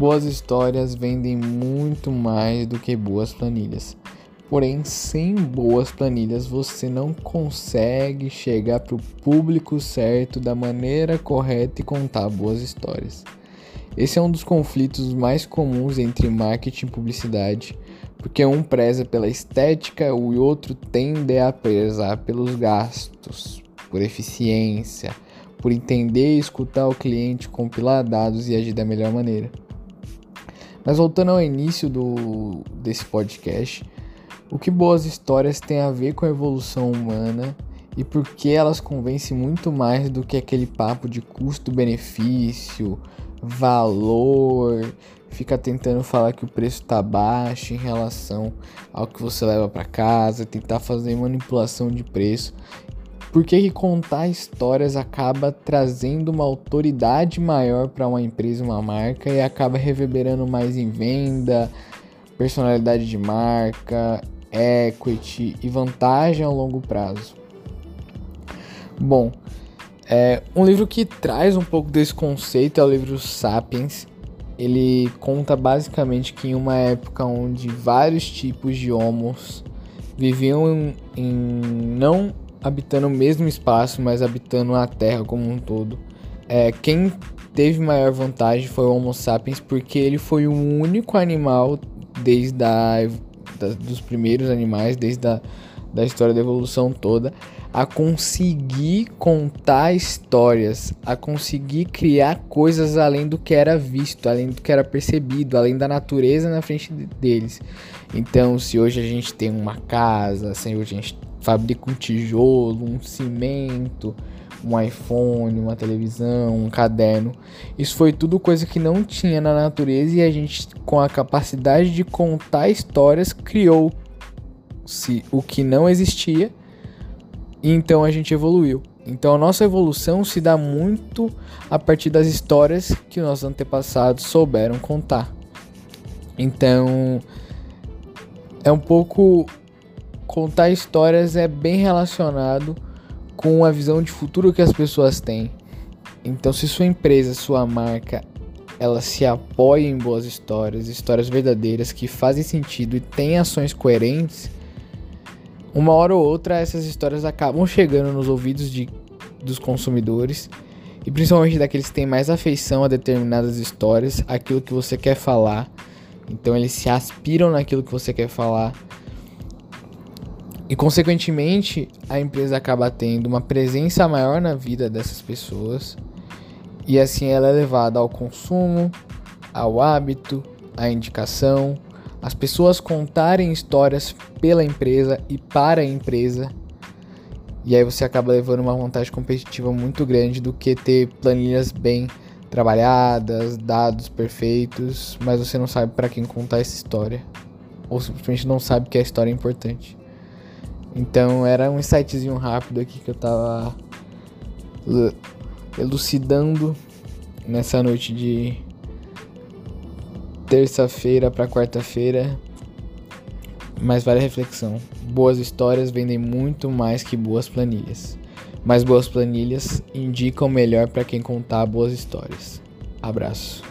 Boas histórias vendem muito mais do que boas planilhas. Porém, sem boas planilhas você não consegue chegar para o público certo da maneira correta e contar boas histórias. Esse é um dos conflitos mais comuns entre marketing e publicidade, porque um preza pela estética e o outro tende a prezar pelos gastos, por eficiência, por entender e escutar o cliente, compilar dados e agir da melhor maneira. Mas voltando ao início do, desse podcast, o que boas histórias têm a ver com a evolução humana e por que elas convencem muito mais do que aquele papo de custo-benefício, valor, fica tentando falar que o preço está baixo em relação ao que você leva para casa, tentar fazer manipulação de preço. Por que, que contar histórias acaba trazendo uma autoridade maior para uma empresa, uma marca e acaba reverberando mais em venda, personalidade de marca, equity e vantagem a longo prazo? Bom, é, um livro que traz um pouco desse conceito é o livro Sapiens. Ele conta basicamente que em uma época onde vários tipos de homos viviam em, em não habitando o mesmo espaço, mas habitando a Terra como um todo. É, quem teve maior vantagem foi o Homo sapiens, porque ele foi o único animal desde a, da, dos primeiros animais, desde a da história da evolução toda, a conseguir contar histórias, a conseguir criar coisas além do que era visto, além do que era percebido, além da natureza na frente deles. Então, se hoje a gente tem uma casa, se hoje a gente fabrica um tijolo, um cimento, um iPhone, uma televisão, um caderno. Isso foi tudo coisa que não tinha na natureza e a gente, com a capacidade de contar histórias, criou se o que não existia e então a gente evoluiu. Então a nossa evolução se dá muito a partir das histórias que nossos antepassados souberam contar. Então é um pouco contar histórias é bem relacionado com a visão de futuro que as pessoas têm. Então, se sua empresa, sua marca, ela se apoia em boas histórias, histórias verdadeiras que fazem sentido e tem ações coerentes, uma hora ou outra essas histórias acabam chegando nos ouvidos de, dos consumidores e principalmente daqueles que têm mais afeição a determinadas histórias, aquilo que você quer falar. Então eles se aspiram naquilo que você quer falar e consequentemente, a empresa acaba tendo uma presença maior na vida dessas pessoas. E assim ela é levada ao consumo, ao hábito, à indicação, as pessoas contarem histórias pela empresa e para a empresa. E aí você acaba levando uma vantagem competitiva muito grande do que ter planilhas bem trabalhadas, dados perfeitos, mas você não sabe para quem contar essa história. Ou simplesmente não sabe que a história é importante. Então era um insightzinho rápido aqui que eu tava elucidando nessa noite de terça-feira para quarta-feira. Mas vale a reflexão. Boas histórias vendem muito mais que boas planilhas. Mas boas planilhas indicam melhor para quem contar boas histórias. Abraço.